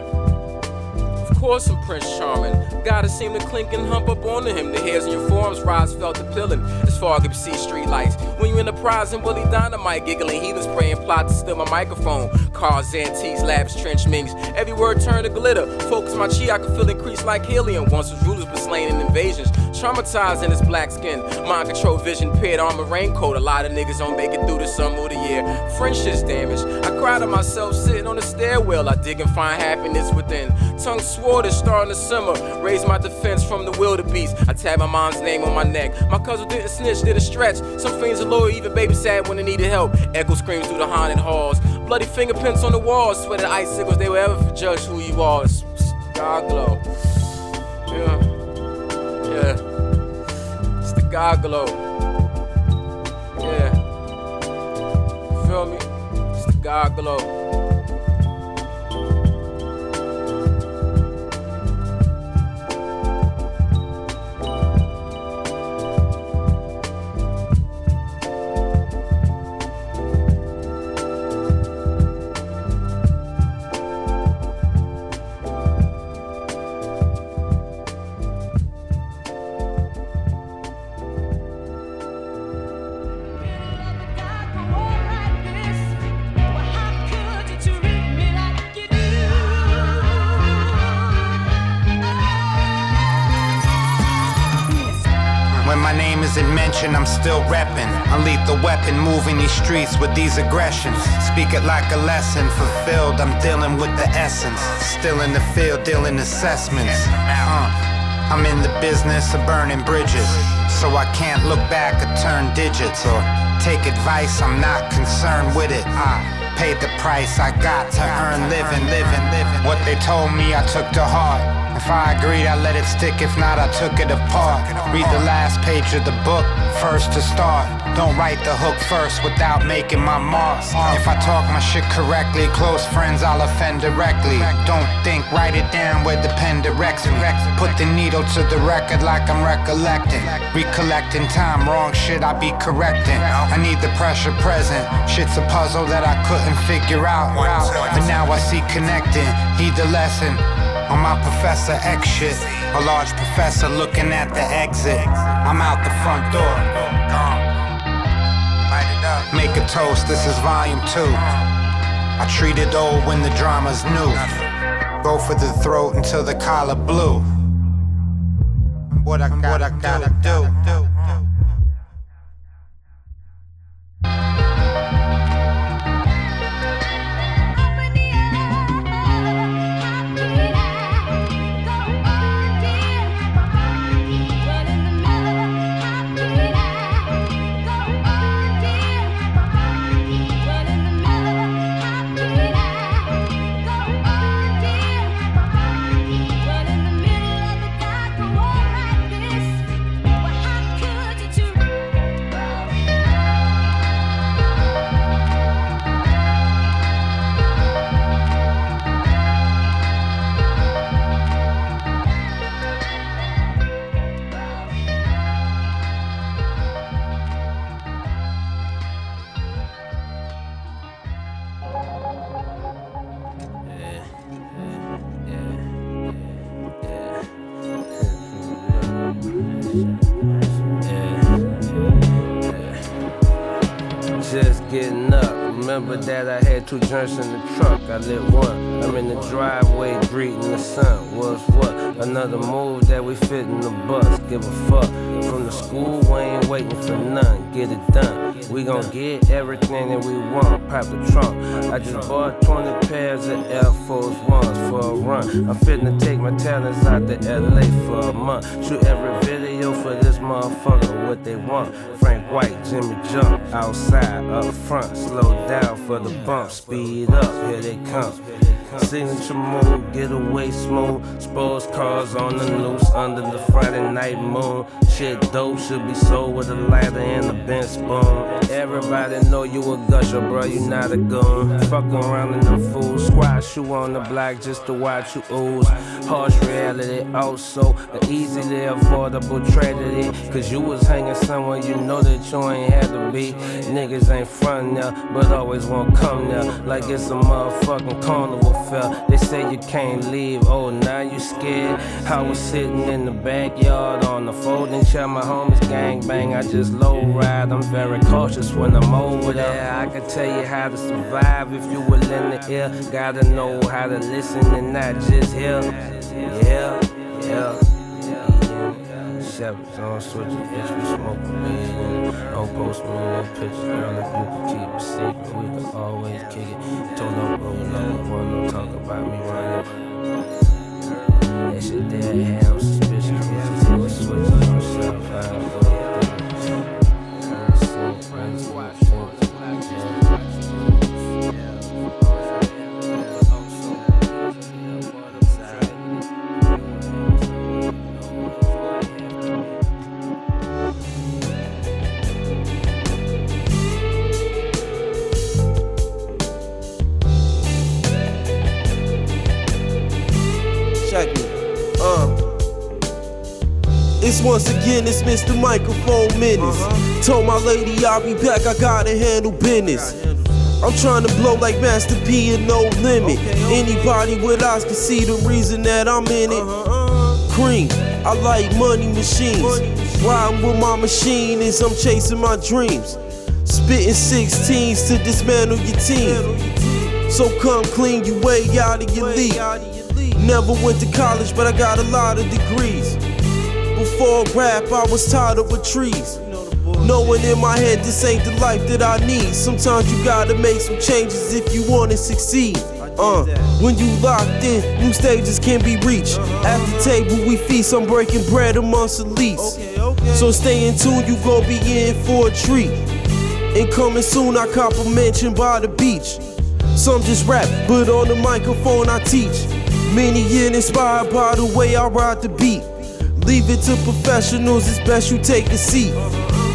Of course I'm Prince Charming. Gotta seem to clink and hump up onto him. The hairs on your forearms rise, felt the pillin'. As far as I can see street lights. When you in the prize and Willie Dynamite, giggling, heathens praying, plot to steal my microphone. Cars, antiques, labs, trench minks. Every word turned to glitter. Focus my chi, I can feel increase like helium. Once was rulers, but slain in invasions. Traumatized in his black skin. Mind control vision, paired armor, raincoat. A lot of niggas don't make it through the summer of the year. Friendships damaged. I cried to myself sitting on the stairwell. I dig and find happiness within. Tongue swore to starting to simmer. Raise my defense from the wildebeest. I tag my mom's name on my neck. My cousin didn't snitch, did a stretch. Some fiends are loyal, even babysat when they needed help. Echo screams through the haunted halls. Bloody fingerprints on the walls. Sweated icicles, they were ever judge who you are. God glow. Yeah. Yeah. God glow. Yeah. Feel me? It's the God glow. I'm still reppin'. A lethal weapon moving these streets with these aggressions. Speak it like a lesson fulfilled. I'm dealing with the essence. Still in the field, dealing assessments. Uh, I'm in the business of burning bridges. So I can't look back or turn digits or take advice. I'm not concerned with it. I paid the price I got to earn living, living, living. What they told me, I took to heart. If I agreed, I let it stick. If not, I took it apart. Read the last page of the book first to start. Don't write the hook first without making my mark. If I talk my shit correctly, close friends I'll offend directly. Don't think, write it down where the pen directs me. Put the needle to the record like I'm recollecting. Recollecting time, wrong shit I be correcting. I need the pressure present. Shit's a puzzle that I couldn't figure out. But now I see connecting. Need the lesson my Professor X shit. A large professor looking at the exit. I'm out the front door. Make a toast, this is volume two. I treat it old when the drama's new. Go for the throat until the collar blue. What I gotta, what I gotta do. Two joints in the trunk. I lit one. I'm in the driveway greeting the sun. Was what? Another move that we fit in the bus. Give a fuck. From the school, we ain't waiting for none. Get it done. We gon' get everything that we want. Pop the trunk. I just bought 20 pairs of Air Force Ones for a run. I'm to take my talents out to LA for a month. Shoot every video video for this motherfucker, what they want. Frank White, Jimmy Jump, outside, up front, slow down for the bump, speed up, here they come. Signature move, get away smooth. Sports cars on the loose under the Friday night moon. Shit dope should be sold with a ladder and a bench spoon. Everybody know you a gusher, bro, you not a goon. Fuck around in the fool squash you on the block just to watch you ooze. Harsh reality, also the easily affordable tragedy. Cause you was hanging somewhere you know that you ain't had to be. Niggas ain't front now, but always won't come now. Like it's a motherfucking carnival fair. They say you can't leave, oh now you scared. I was sitting in the backyard on the folding chair, my homies gang bang. I just low ride, I'm very cautious when I'm over there. I can tell you how to survive if you will in the ear. Gotta know how to listen and not just hear. Yeah, yeah. Shepherds on switches, bitch, we smoking weed. Don't post me no pictures, girl, if you keep it secret, we can always kick it. Told them, roll up, want no talk about me running. That shit there, ham It's once again, it's Mr. Microphone Menace. Uh-huh. Told my lady I'll be back, I gotta handle business. I'm trying to blow like Master P and no limit. Okay, okay. Anybody with eyes can see the reason that I'm in it. Uh-huh, uh-huh. Cream, I like money machines. Money machine. Riding with my machine as I'm chasing my dreams. Spitting 16s to dismantle your team. So come clean, you way out of your league. Never went to college, but I got a lot of degrees. Before rap, I was tired of the trees. Knowing in my head this ain't the life that I need. Sometimes you gotta make some changes if you wanna succeed. Uh, when you locked in, new stages can be reached. At the table we feast, I'm breaking bread amongst elites. So stay in tune, you gon' be in for a treat. And coming soon, I compliment you by the beach. Some just rap, but on the microphone I teach. Many get inspired by the way I ride the beat. Leave it to professionals, it's best you take a seat.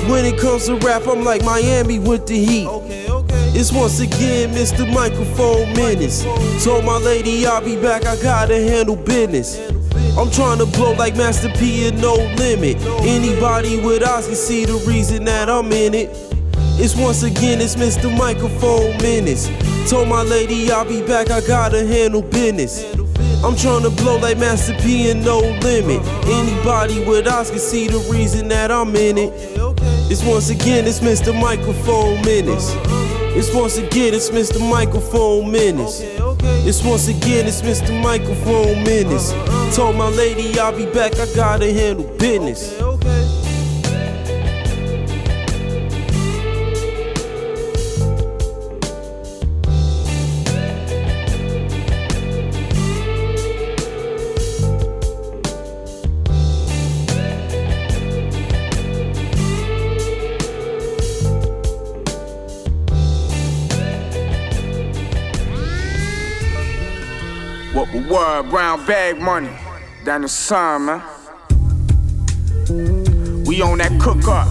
When it comes to rap, I'm like Miami with the heat. It's once again Mr. Microphone Menace. Told my lady I'll be back, I gotta handle business. I'm trying to blow like Master P and no limit. Anybody with eyes can see the reason that I'm in it. It's once again, it's Mr. Microphone Menace. Told my lady I'll be back, I gotta handle business. I'm trying to blow like Master P and no limit. Anybody with eyes can see the reason that I'm in it. It's once again, it's Mr. Microphone Menace. It's once again, it's Mr. Microphone Menace. It's once again, it's Mr. Microphone Menace. Told my lady I'll be back, I gotta handle business. Word, brown bag money. Down the sun, man. We on that cook up.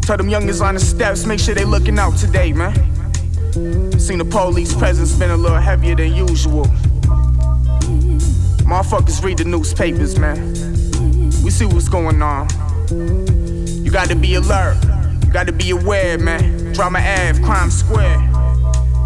Tell them youngers on the steps, make sure they looking out today, man. Seen the police presence been a little heavier than usual. Motherfuckers read the newspapers, man. We see what's going on. You gotta be alert. You gotta be aware, man. Drama Ave, crime square.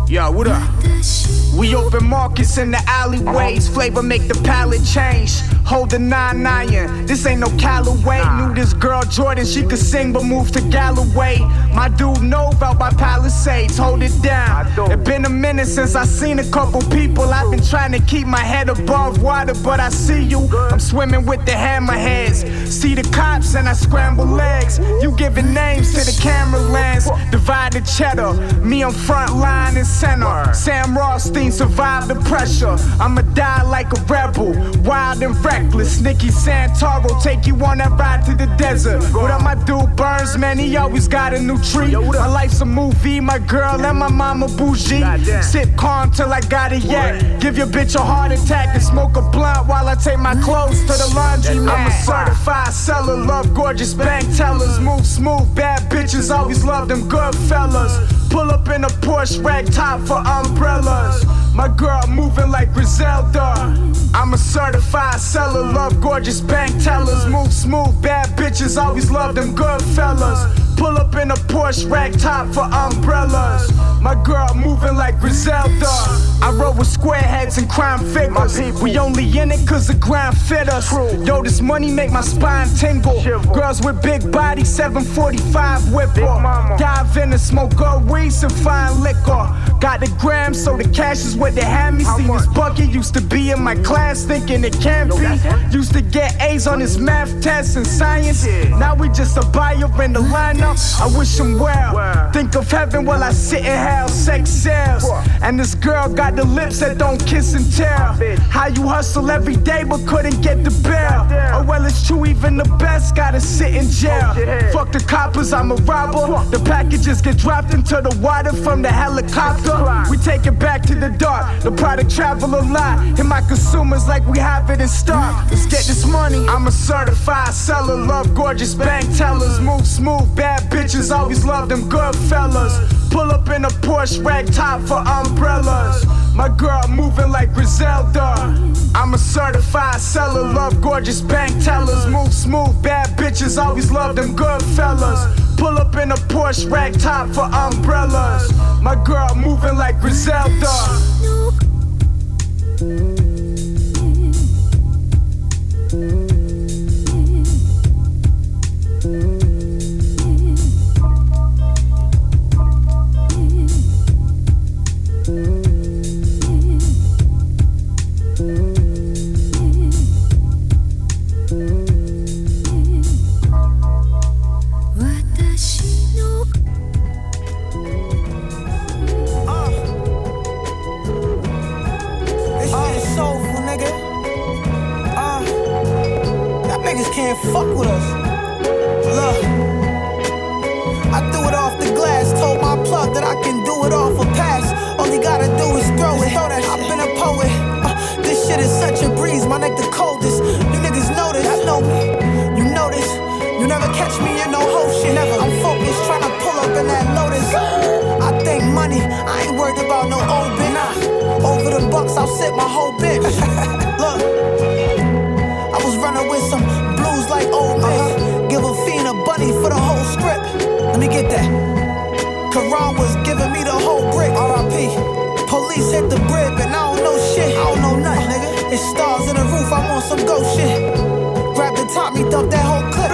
Yo, what up? We open markets in the alleyways. Flavor make the palate change. Hold the 9 9 This ain't no Callaway. Knew this girl Jordan, she could sing but moved to Galloway. My dude Nove out by Palisades, hold it down. It been a minute since I seen a couple people. I've been trying to keep my head above water, but I see you. I'm swimming with the hammerheads. See the cops and I scramble legs. You giving names to the camera lens. Divided a cheddar. Me on front line and center. Sam Rothstein survived the pressure. I'ma die like a rebel, wild and reckless. Nicky Santoro take you on that ride to the desert. What up, my dude Burns? Man, he always got a new treat. My life's a movie, my girl and my mama bougie. Sip calm till I got a yak. Give your bitch a heart attack and smoke a blunt while I take my clothes to the laundry. I'm a certified seller, love gorgeous bank tellers, move smooth, bad bitches, always love them good fellas. Pull up in a Porsche rag top for umbrellas. My girl moving like Griselda. I'm a certified seller, love gorgeous bank tellers, move smooth, bad bitches, always love them good fellas. Pull up in a Porsche rag top for umbrellas. My girl moving like Griselda. I roll with square heads and crime figures. We only in it cause the grind fit us. Yo, this money make my spine tingle. Girls with big bodies, 745 whipper. Dive in and smoke good weed, some fine liquor. Got the gram, so the cash is what they had me. See this bucket used to be in my class, thinking it can't be. Used to get A's on his math tests and science. Now we just a buyer in the lineup. I wish him well. Think of heaven while I sit in hell. Sex sells. And this girl got the lips that don't kiss and tell. How you hustle every day but couldn't get the bail. Oh, well, it's true, even the best gotta sit in jail. Fuck the coppers, I'm a robber. The packages get dropped into the water from the helicopter. We take it back to the dark. The product travel a lot. And my consumers like we have it in stock. Let's get this money. I'm a certified seller, love gorgeous bank tellers. Move smooth, bad bitches, always love them good fellas. Pull up in a Porsche rag top for umbrellas. My girl moving like Griselda. I'm a certified seller, love gorgeous bank tellers. Move smooth, bad bitches, always love them good fellas. Pull up in a Porsche rag top for umbrellas. My girl moving like Griselda. Niggas can't fuck with us. Look, I threw it off the glass, told my plug that I can do it off a pass. All he gotta do is throw it. I've been a poet. Uh, this shit is such a breeze, my neck the coldest. You niggas know this. I know me. You know this. You never catch me in no whole shit. Never. I'm focused, trying to pull up in that lotus. I think money, I ain't worried about no old bitch. Over the bucks, I'll sit my whole bitch. like old bitch. Give a fiend a bunny for the whole script. Let me get that. Karan was giving me the whole brick. R.I.P. Police hit the brib and I don't know shit. I don't know nothing, nigga. It's stars in the roof, I'm on some ghost shit. Grab the top, me dump that whole clip.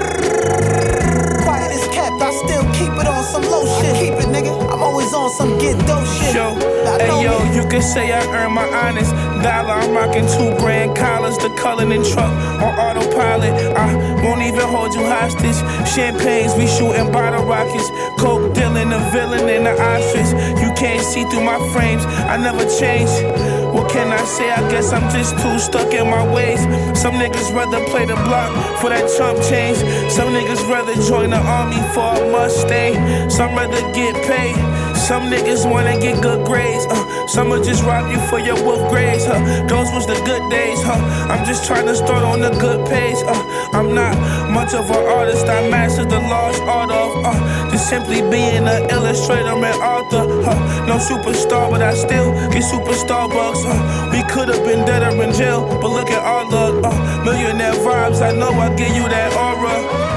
Quiet as kept, I still keep it on some low shit. I keep it, nigga. I'm always on some get dope shit. Yo, hey yo, me. you can say I earned my honest dollar. I'm rocking two grand collars, the Cullinan truck on autopilot. I won't even hold you hostage. Champagnes, we shooting bottle rockets. Coke dealing, the villain in the ostrich. You can't see through my frames. I never change. What can I say? I guess I'm just too stuck in my ways. Some niggas rather play the block for that chump change. Some niggas rather join the army for a Mustang. Some rather get paid. Some niggas wanna get good grades. Uh, some will just rob you for your wolf grades. Huh? Those was the good days. Huh? I'm just trying to start on the good page. Uh, I'm not much of an artist. I mastered the lost art of uh, just simply being an illustrator and author. Huh? No superstar, but I still get superstar bucks. Uh, we could have been dead or in jail, but look at our luck. Uh, millionaire vibes. I know I give you that aura.